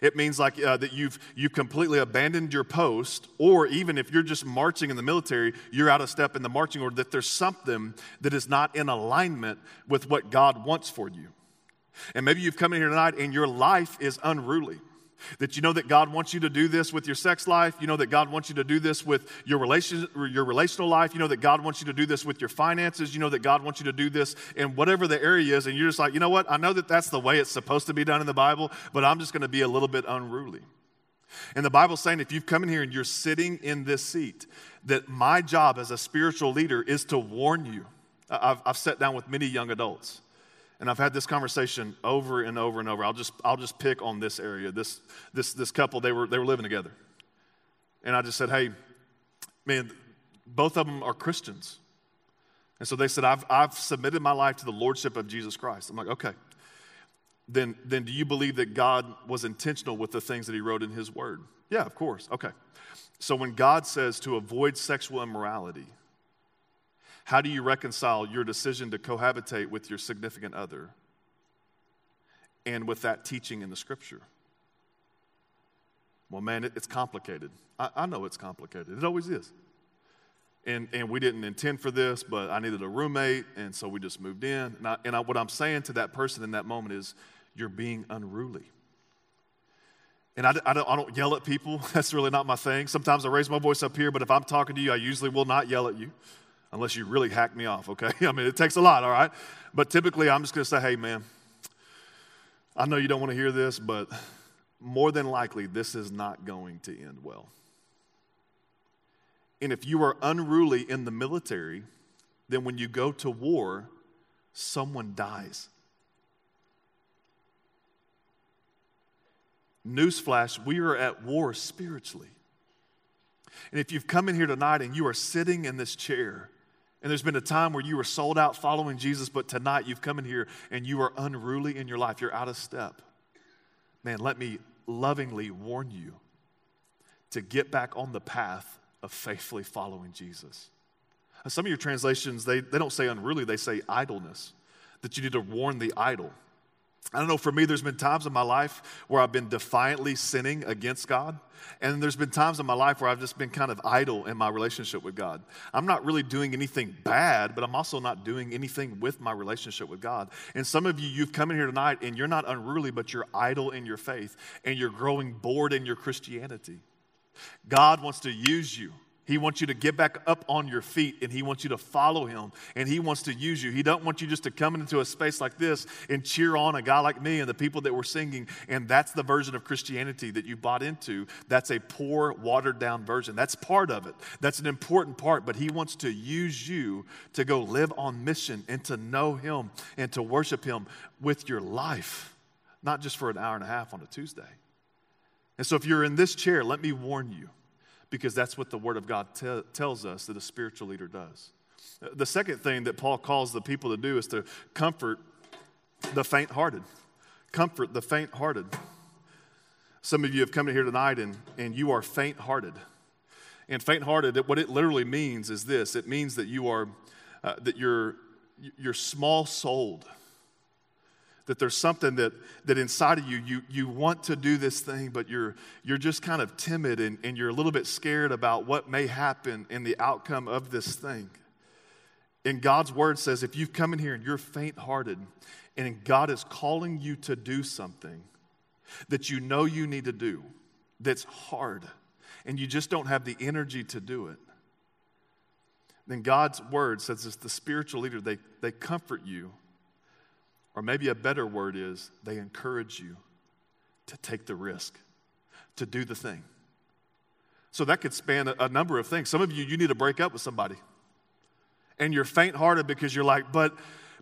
It means like uh, that you've, you've completely abandoned your post, or even if you're just marching in the military, you're out of step in the marching order, that there's something that is not in alignment with what God wants for you. And maybe you've come in here tonight and your life is unruly. That you know that God wants you to do this with your sex life. You know that God wants you to do this with your, relation, your relational life. You know that God wants you to do this with your finances. You know that God wants you to do this in whatever the area is. And you're just like, you know what? I know that that's the way it's supposed to be done in the Bible, but I'm just going to be a little bit unruly. And the Bible's saying if you've come in here and you're sitting in this seat, that my job as a spiritual leader is to warn you. I've, I've sat down with many young adults and I've had this conversation over and over and over. I'll just, I'll just pick on this area. This, this, this couple, they were, they were living together. And I just said, hey, man, both of them are Christians. And so they said, I've, I've submitted my life to the Lordship of Jesus Christ. I'm like, okay. Then, then do you believe that God was intentional with the things that He wrote in His Word? Yeah, of course. Okay. So when God says to avoid sexual immorality, how do you reconcile your decision to cohabitate with your significant other and with that teaching in the scripture? Well, man, it, it's complicated. I, I know it's complicated. It always is. And, and we didn't intend for this, but I needed a roommate, and so we just moved in. And, I, and I, what I'm saying to that person in that moment is, you're being unruly. And I, I, don't, I don't yell at people. That's really not my thing. Sometimes I raise my voice up here, but if I'm talking to you, I usually will not yell at you unless you really hack me off, okay? I mean, it takes a lot, all right? But typically, I'm just gonna say, hey, man, I know you don't wanna hear this, but more than likely, this is not going to end well. And if you are unruly in the military, then when you go to war, someone dies. Newsflash, we are at war spiritually. And if you've come in here tonight and you are sitting in this chair, and there's been a time where you were sold out following Jesus, but tonight you've come in here and you are unruly in your life, you're out of step. Man, let me lovingly warn you to get back on the path of faithfully following Jesus. Some of your translations, they, they don't say unruly, they say idleness, that you need to warn the idle. I don't know, for me, there's been times in my life where I've been defiantly sinning against God. And there's been times in my life where I've just been kind of idle in my relationship with God. I'm not really doing anything bad, but I'm also not doing anything with my relationship with God. And some of you, you've come in here tonight and you're not unruly, but you're idle in your faith and you're growing bored in your Christianity. God wants to use you. He wants you to get back up on your feet and he wants you to follow him and he wants to use you. He don't want you just to come into a space like this and cheer on a guy like me and the people that were singing and that's the version of Christianity that you bought into. That's a poor watered down version. That's part of it. That's an important part, but he wants to use you to go live on mission and to know him and to worship him with your life, not just for an hour and a half on a Tuesday. And so if you're in this chair, let me warn you because that's what the Word of God te- tells us that a spiritual leader does. The second thing that Paul calls the people to do is to comfort the faint hearted. Comfort the faint hearted. Some of you have come in here tonight and, and you are faint hearted. And faint hearted, what it literally means is this it means that you are, uh, that you're, you're small souled that there's something that, that inside of you, you, you want to do this thing, but you're, you're just kind of timid and, and you're a little bit scared about what may happen in the outcome of this thing. And God's word says if you've come in here and you're faint hearted and God is calling you to do something that you know you need to do, that's hard, and you just don't have the energy to do it, then God's word says as the spiritual leader, they, they comfort you or maybe a better word is they encourage you to take the risk, to do the thing. So that could span a, a number of things. Some of you, you need to break up with somebody. And you're faint hearted because you're like, but,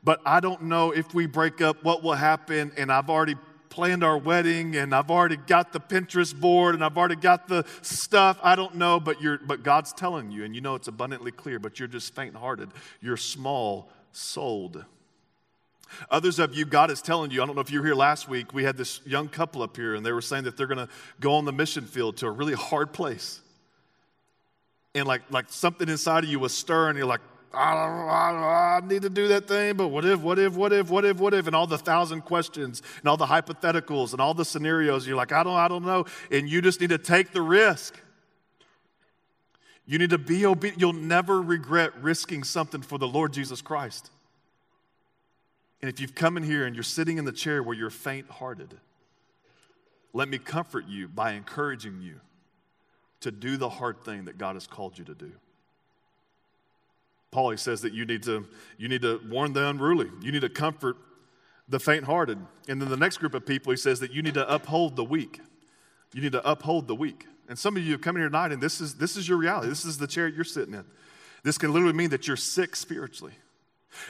but I don't know if we break up what will happen. And I've already planned our wedding and I've already got the Pinterest board and I've already got the stuff. I don't know, but you're but God's telling you, and you know it's abundantly clear, but you're just faint hearted. You're small souled. Others of you, God is telling you, I don't know if you were here last week, we had this young couple up here and they were saying that they're going to go on the mission field to a really hard place. And like, like something inside of you was stirring, you're like, I, don't, I, I need to do that thing, but what if, what if, what if, what if, what if, and all the thousand questions and all the hypotheticals and all the scenarios. You're like, I don't, I don't know. And you just need to take the risk. You need to be obedient. You'll never regret risking something for the Lord Jesus Christ. And if you've come in here and you're sitting in the chair where you're faint hearted, let me comfort you by encouraging you to do the hard thing that God has called you to do. Paul he says that you need to you need to warn the unruly. You need to comfort the faint-hearted. And then the next group of people he says that you need to uphold the weak. You need to uphold the weak. And some of you have come here tonight and this is this is your reality. This is the chair you're sitting in. This can literally mean that you're sick spiritually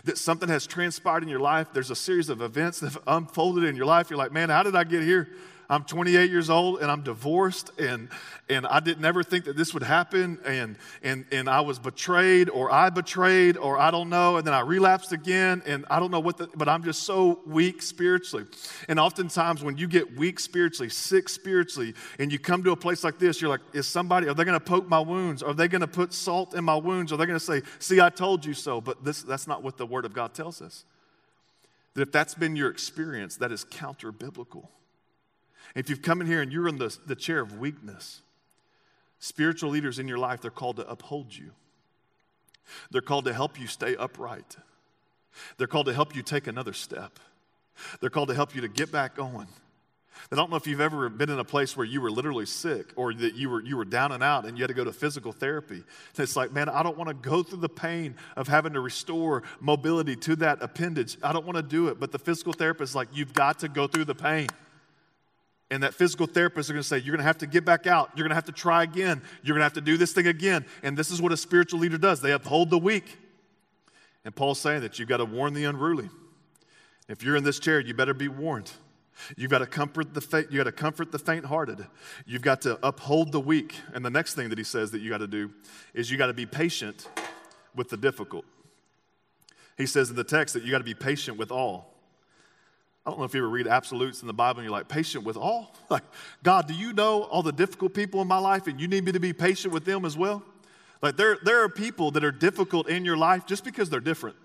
that something has transpired in your life. There's a series of events that have unfolded in your life. You're like, man, how did I get here? I'm 28 years old and I'm divorced and and I didn't ever think that this would happen and and and I was betrayed or I betrayed or I don't know and then I relapsed again and I don't know what the, but I'm just so weak spiritually. And oftentimes when you get weak spiritually, sick spiritually and you come to a place like this, you're like is somebody are they going to poke my wounds? Are they going to put salt in my wounds? Are they going to say, "See, I told you so." But this that's not what the word of God tells us. That if that's been your experience, that is counter biblical. If you've come in here and you're in the, the chair of weakness, spiritual leaders in your life, they're called to uphold you. They're called to help you stay upright. They're called to help you take another step. They're called to help you to get back on. I don't know if you've ever been in a place where you were literally sick or that you were, you were down and out and you had to go to physical therapy. It's like, man, I don't want to go through the pain of having to restore mobility to that appendage. I don't want to do it. But the physical therapist is like, you've got to go through the pain. And that physical therapist are going to say, You're going to have to get back out. You're going to have to try again. You're going to have to do this thing again. And this is what a spiritual leader does they uphold the weak. And Paul's saying that you've got to warn the unruly. If you're in this chair, you better be warned. You've got to comfort the faint, you got to comfort the faint-hearted. You've got to uphold the weak. And the next thing that he says that you got to do is you got to be patient with the difficult. He says in the text that you got to be patient with all. I don't know if you ever read absolutes in the Bible and you're like, patient with all? Like, God, do you know all the difficult people in my life and you need me to be patient with them as well? Like, there, there are people that are difficult in your life just because they're different.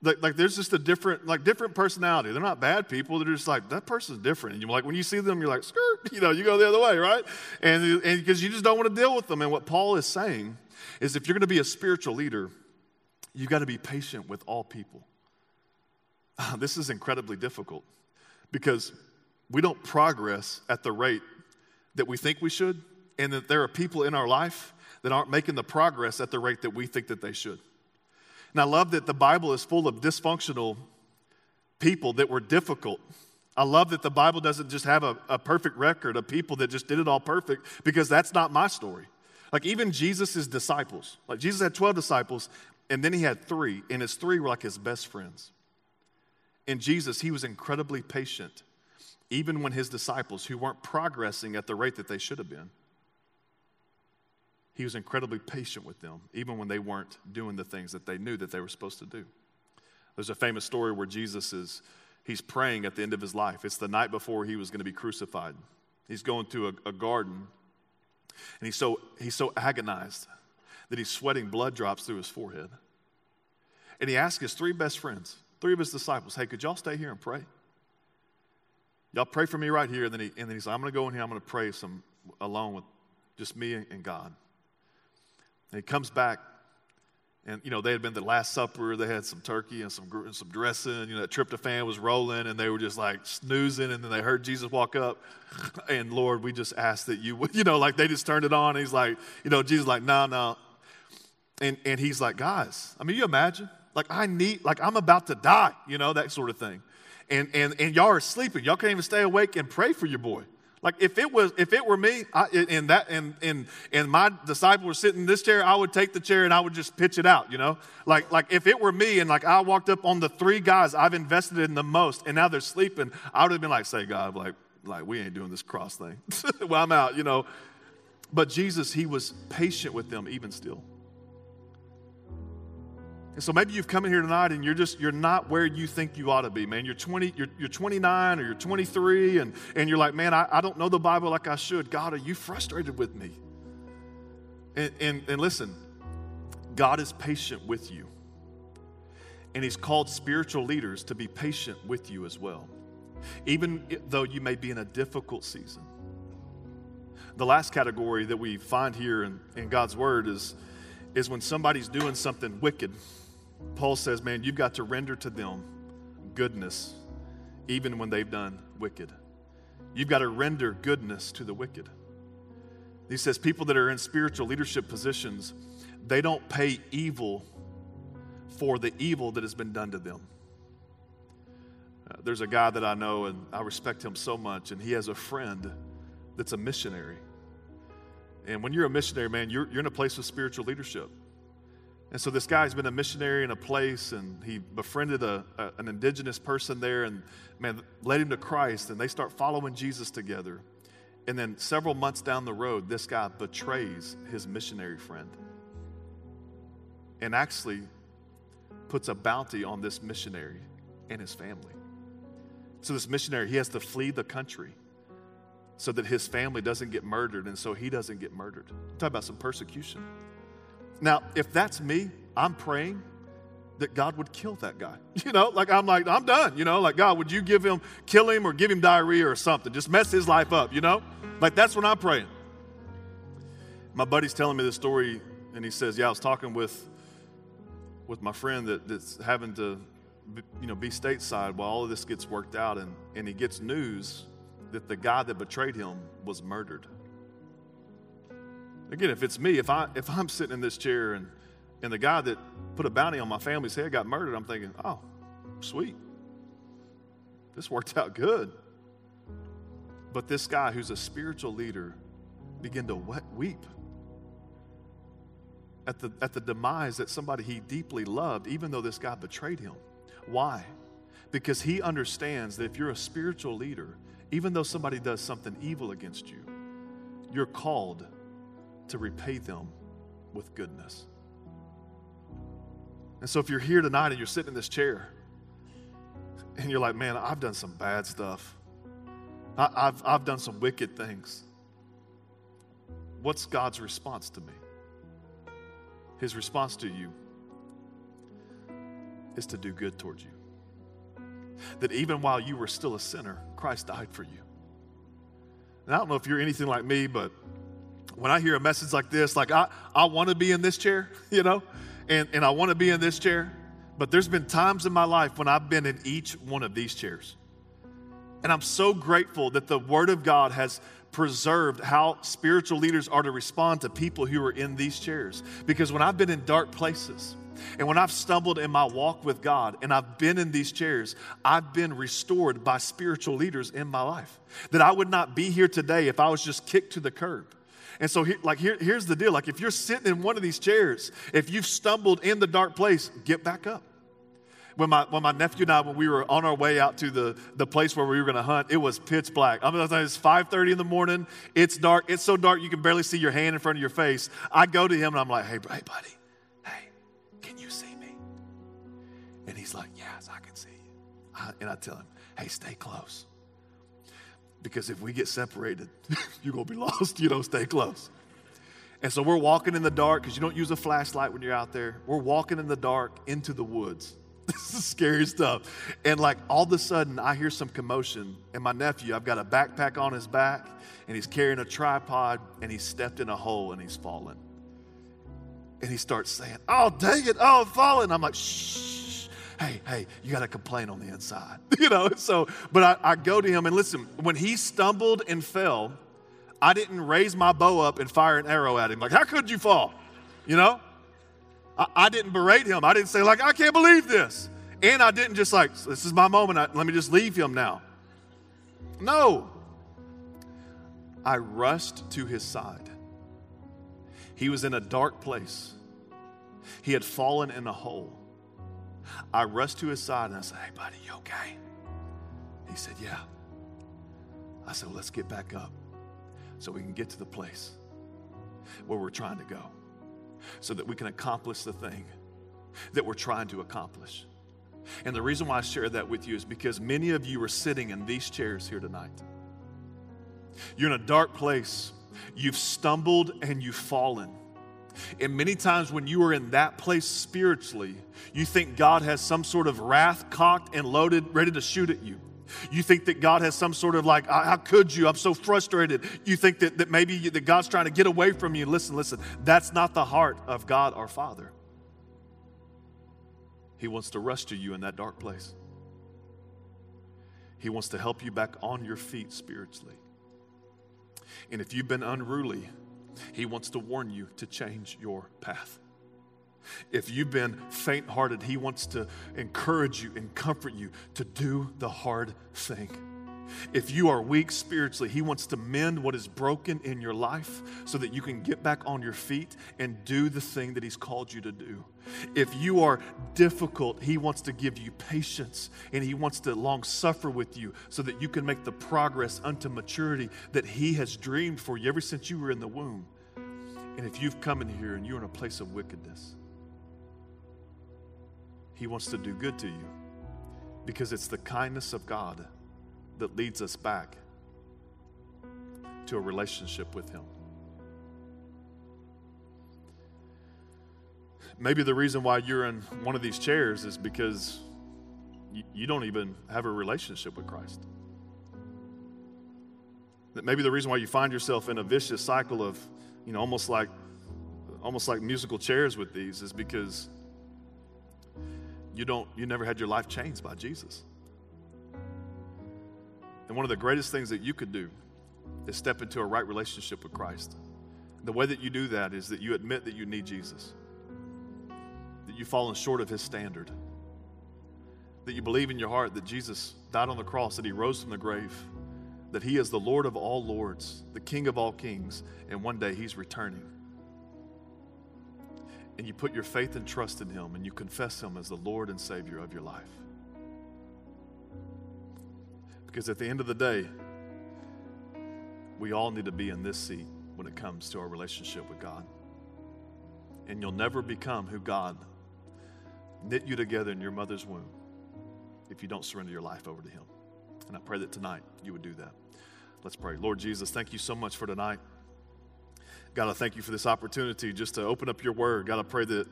Like, like there's just a different, like different personality. They're not bad people. They're just like, that person's different. And you're like, when you see them, you're like, skirt, you know, you go the other way, right? And because you just don't want to deal with them. And what Paul is saying is if you're going to be a spiritual leader, you've got to be patient with all people. Ah, this is incredibly difficult because we don't progress at the rate that we think we should, and that there are people in our life that aren't making the progress at the rate that we think that they should. And I love that the Bible is full of dysfunctional people that were difficult. I love that the Bible doesn't just have a, a perfect record of people that just did it all perfect because that's not my story. Like even Jesus' disciples, like Jesus had 12 disciples, and then he had three, and his three were like his best friends. In Jesus, he was incredibly patient, even when his disciples, who weren't progressing at the rate that they should have been, he was incredibly patient with them, even when they weren't doing the things that they knew that they were supposed to do. There's a famous story where Jesus is he's praying at the end of his life. It's the night before he was going to be crucified. He's going to a, a garden, and he's so he's so agonized that he's sweating blood drops through his forehead. And he asks his three best friends, three of his disciples, hey, could y'all stay here and pray? Y'all pray for me right here. And then, he, and then he's like, I'm going to go in here, I'm going to pray some alone with just me and God. And he comes back, and you know they had been the Last Supper. They had some turkey and some and some dressing. You know that tryptophan was rolling, and they were just like snoozing. And then they heard Jesus walk up, and Lord, we just asked that you, would, you know, like they just turned it on. he's like, you know, Jesus like, no, no, and and he's like, guys, I mean, you imagine like I need, like I'm about to die, you know, that sort of thing. And, and, and y'all are sleeping. Y'all can't even stay awake and pray for your boy. Like if it was, if it were me, I, and that, and, and, and my disciple was sitting in this chair, I would take the chair and I would just pitch it out, you know? Like, like if it were me and like I walked up on the three guys I've invested in the most and now they're sleeping, I would have been like, say, God, like, like we ain't doing this cross thing. well, I'm out, you know. But Jesus, he was patient with them even still. And so maybe you've come in here tonight and you're just, you're not where you think you ought to be, man. You're 20, you're, you're 29 or you're 23 and, and you're like, man, I, I don't know the Bible like I should. God, are you frustrated with me? And, and, and listen, God is patient with you. And He's called spiritual leaders to be patient with you as well, even though you may be in a difficult season. The last category that we find here in, in God's Word is, is when somebody's doing something wicked Paul says, man, you've got to render to them goodness even when they've done wicked. You've got to render goodness to the wicked. He says, people that are in spiritual leadership positions, they don't pay evil for the evil that has been done to them. Uh, there's a guy that I know, and I respect him so much, and he has a friend that's a missionary. And when you're a missionary, man, you're, you're in a place of spiritual leadership. And so this guy's been a missionary in a place, and he befriended a, a, an indigenous person there, and man, led him to Christ, and they start following Jesus together. And then several months down the road, this guy betrays his missionary friend and actually puts a bounty on this missionary and his family. So this missionary, he has to flee the country so that his family doesn't get murdered and so he doesn't get murdered. Talk about some persecution. Now, if that's me, I'm praying that God would kill that guy. You know, like I'm like, I'm done. You know, like, God, would you give him, kill him or give him diarrhea or something? Just mess his life up, you know? Like, that's what I'm praying. My buddy's telling me this story, and he says, Yeah, I was talking with with my friend that, that's having to you know be stateside while all of this gets worked out and, and he gets news that the guy that betrayed him was murdered Again, if it's me, if, I, if I'm sitting in this chair and, and the guy that put a bounty on my family's head got murdered, I'm thinking, oh, sweet. This worked out good. But this guy who's a spiritual leader began to weep at the, at the demise that somebody he deeply loved, even though this guy betrayed him. Why? because he understands that if you're a spiritual leader, even though somebody does something evil against you, you're called to repay them with goodness. And so if you're here tonight and you're sitting in this chair and you're like, man, I've done some bad stuff, I, have I've done some wicked things. What's God's response to me? His response to you is to do good towards you that even while you were still a sinner, Christ died for you. And I don't know if you're anything like me, but when I hear a message like this, like I, I want to be in this chair, you know, and, and I want to be in this chair. But there's been times in my life when I've been in each one of these chairs. And I'm so grateful that the Word of God has preserved how spiritual leaders are to respond to people who are in these chairs. Because when I've been in dark places, and when I've stumbled in my walk with God and I've been in these chairs, I've been restored by spiritual leaders in my life. That I would not be here today if I was just kicked to the curb. And so, here, like, here, here's the deal. Like, if you're sitting in one of these chairs, if you've stumbled in the dark place, get back up. When my, when my nephew and I, when we were on our way out to the, the place where we were going to hunt, it was pitch black. I mean, it's 5.30 in the morning. It's dark. It's so dark you can barely see your hand in front of your face. I go to him and I'm like, hey, hey buddy, hey, can you see me? And he's like, Yes, I can see you. I, and I tell him, Hey, stay close. Because if we get separated, you're going to be lost. You know, stay close. And so we're walking in the dark because you don't use a flashlight when you're out there. We're walking in the dark into the woods. This is scary stuff. And like all of a sudden, I hear some commotion. And my nephew, I've got a backpack on his back, and he's carrying a tripod, and he's stepped in a hole and he's fallen. And he starts saying, Oh, dang it, oh, I'm falling. I'm like, Shh hey, hey, you got to complain on the inside. you know, so, but I, I go to him and listen, when he stumbled and fell, I didn't raise my bow up and fire an arrow at him. Like, how could you fall? You know? I, I didn't berate him. I didn't say, like, I can't believe this. And I didn't just like, this is my moment. I, let me just leave him now. No. I rushed to his side. He was in a dark place. He had fallen in a hole. I rushed to his side and I said, Hey, buddy, you okay? He said, Yeah. I said, Well, let's get back up so we can get to the place where we're trying to go so that we can accomplish the thing that we're trying to accomplish. And the reason why I share that with you is because many of you are sitting in these chairs here tonight. You're in a dark place. You've stumbled and you've fallen. And many times when you are in that place spiritually, you think God has some sort of wrath cocked and loaded, ready to shoot at you. You think that God has some sort of like, how could you? I'm so frustrated. You think that, that maybe you, that God's trying to get away from you. Listen, listen, that's not the heart of God our Father. He wants to rescue you in that dark place. He wants to help you back on your feet spiritually. And if you've been unruly, he wants to warn you to change your path. If you've been faint hearted, He wants to encourage you and comfort you to do the hard thing. If you are weak spiritually, He wants to mend what is broken in your life so that you can get back on your feet and do the thing that He's called you to do. If you are difficult, He wants to give you patience and He wants to long suffer with you so that you can make the progress unto maturity that He has dreamed for you ever since you were in the womb. And if you've come in here and you're in a place of wickedness, He wants to do good to you because it's the kindness of God that leads us back to a relationship with Him. Maybe the reason why you're in one of these chairs is because you, don't even have a relationship with Christ. That maybe the reason why you find yourself in a vicious cycle of, you know, almost like almost like musical chairs with these is because you don't you never had your life changed by Jesus. And one of the greatest things that you could do is step into a right relationship with Christ. The way that you do that is that you admit that you need Jesus, that you've fallen short of his standard, that you believe in your heart that Jesus died on the cross, that he rose from the grave, that he is the Lord of all lords, the King of all kings, and one day he's returning. And you put your faith and trust in him and you confess him as the Lord and Savior of your life. Because at the end of the day, we all need to be in this seat when it comes to our relationship with God. And you'll never become who God knit you together in your mother's womb if you don't surrender your life over to Him. And I pray that tonight you would do that. Let's pray. Lord Jesus, thank you so much for tonight. God, I thank you for this opportunity just to open up your word. God, I pray that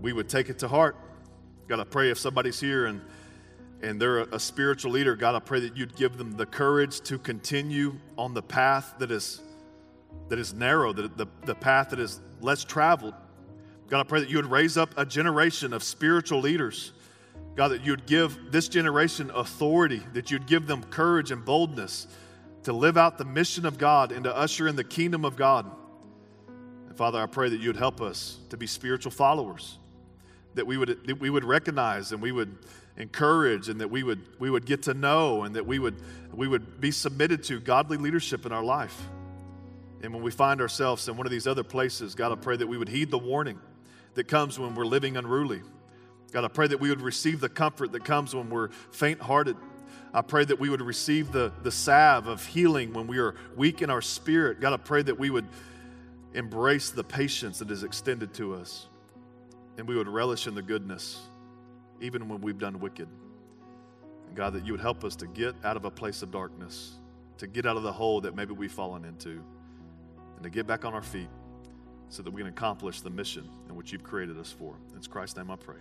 we would take it to heart. God, I pray if somebody's here and and they're a, spiritual leader, God, I pray that you'd give them the courage to continue on the path that is that is narrow, the, the, the path that is less traveled. God, I pray that you would raise up a generation of spiritual leaders. God, that you'd give this generation authority, that you'd give them courage and boldness to live out the mission of God and to usher in the kingdom of God. And Father, I pray that you'd help us to be spiritual followers, that we would, that we would recognize and we would encourage and that we would, we would get to know and that we would, we would be submitted to godly leadership in our life. And when we find ourselves in one of these other places, God, I pray that we would heed the warning that comes when we're living unruly. God, I pray that we would receive the comfort that comes when we're faint hearted. I pray that we would receive the, the salve of healing when we are weak in our spirit. God, I pray that we would embrace the patience that is extended to us and we would relish in the goodness even when we've done wicked. And God, that you would help us to get out of a place of darkness, to get out of the hole that maybe we've fallen into, and to get back on our feet so that we can accomplish the mission in which you've created us for. In Christ's name I pray.